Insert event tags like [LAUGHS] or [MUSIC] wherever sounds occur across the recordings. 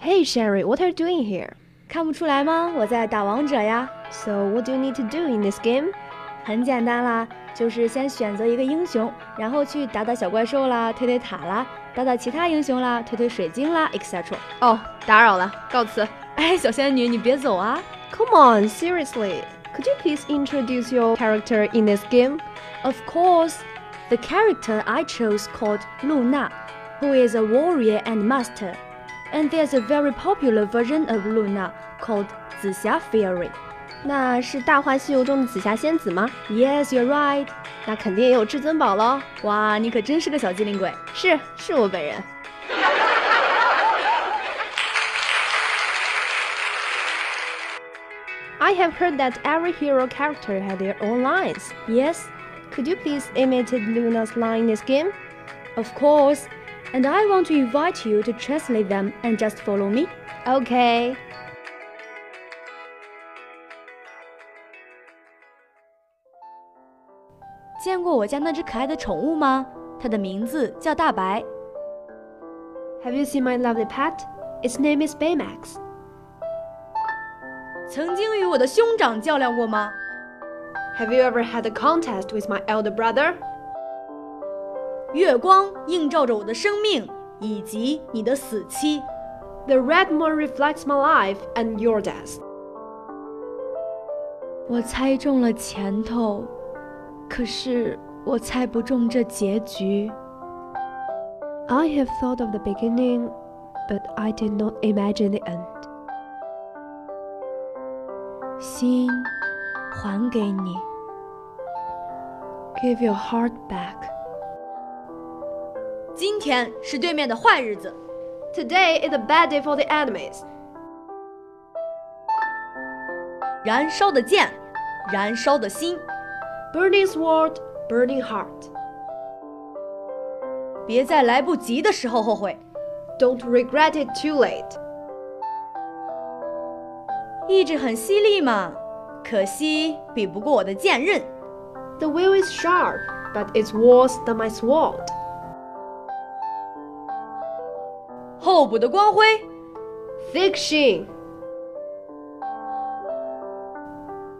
Hey Sherry, what are you doing here? 看不出来吗？我在打王者呀。 So what do you need to do in this game? 很简单啦，就是先选择一个英雄，然后去打打小怪兽啦，推推塔啦，打打其他英雄啦，推推水晶啦，etc。哦，打扰了，告辞。哎，小仙女，你别走啊！ Come on, seriously. Could you please introduce your character in this game? Of course, the character I chose called Luna, who is a warrior and master. And there's a very popular version of Luna called 紫霞 Fairy. 那是《大话西游》中的紫霞仙子吗？ Yes, you're right. 那肯定也有至尊宝喽。哇，你可真是个小机灵鬼。是，是我本人。 I have [LAUGHS] heard that every hero character had their own lines. Yes, Could you please imitate Luna's line in this game? of course. And I want to invite you to translate them and just follow me. Okay. 见过我家那只可爱的宠物吗？它的名字叫大白。 Have you seen my lovely pet? Its name is Baymax. 曾经与我的兄长较量过吗？ Have you ever had a contest with my elder brother? 月光映照着我的生命以及你的死期。The red moon reflects my life and your death. 我猜中了前头，可是我猜不中这结局。I have thought of the beginning, but I did not imagine the end. 心还给你，Give your heart back. 今天是对面的坏日子。 Today is a bad day for the enemies. 燃烧的剑，燃烧的心， Burning sword, burning heart. 别在来不及的时候后悔。 Don't regret it too late. 意志很犀利嘛，可惜比不过我的剑刃。 The will is sharp, but it's worse than my sword. 候补的光辉 sheen,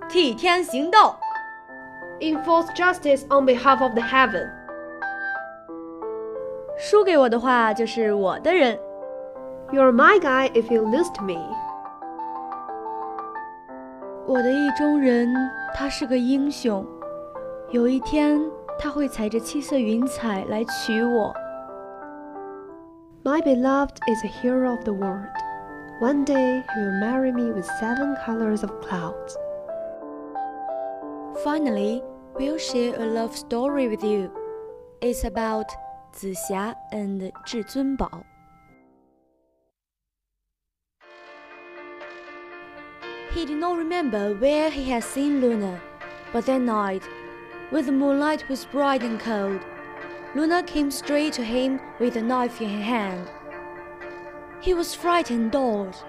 替天行道，enforce justice on behalf of the heaven. 输给我的话就是我的人。You're my guy if you lose to me. 我的意中人，他是个英雄。有一天，他会踩着七色云彩来娶我。My beloved is a hero of the world. One day he will marry me with seven colors of clouds. Finally, we'll share a love story with you. It's about Zixia and Zhizunbao. He did not remember where he had seen Luna, but that night, when the moonlight was bright and cold, Luna came straight to him with a knife in her hand. He was frightened and.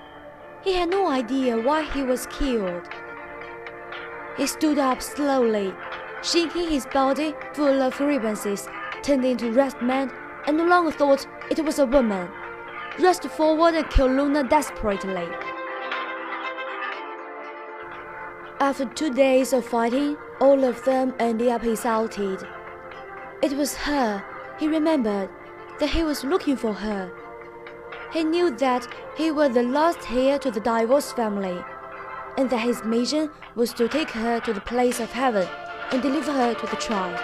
He had no idea why he was killed. He stood up slowly, shaking his body full of grievances, turned into Red Man, and no longer thought it was a woman. Rushed forward and killed Luna desperately. After two days of fighting, all of them ended up exalted. It was her. He remembered that he was looking for her. He knew that he was the last heir to the divorced family, and that his mission was to take her to the place of heaven and deliver her to the tribe.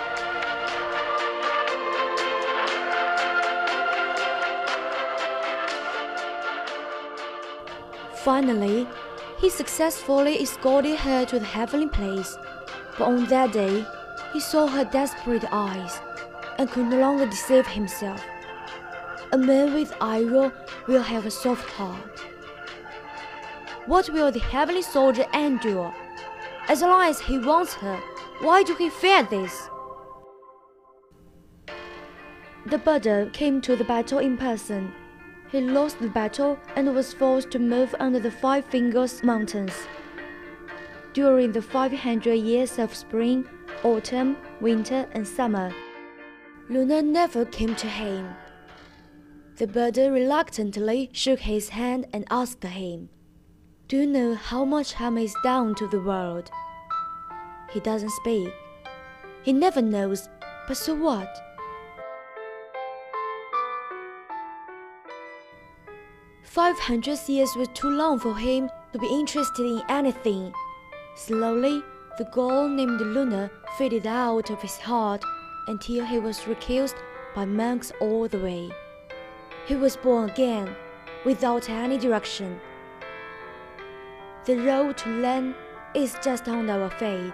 Finally, he successfully escorted her to the heavenly place. But on that day, he saw her desperate eyes and could no longer deceive himself. A man with iron will have a soft heart. What will the heavenly soldier endure? As long as he wants her, why do he fear this? The Buddha came to the battle in person. He lost the battle and was forced to move under the Five Fingers Mountains. During the 500 years of spring, autumn, winter, and summer, Luna never came to him. The Buddha reluctantly shook his hand and asked him, Do you know how much harm is done to the world? He doesn't speak. He never knows, but so what? Five hundred years was too long for him to be interested in anything. Slowly, the god named Luna faded out of his heart until he was recused by monks all the way. He was born again, without any direction. The road to land is just on our fate.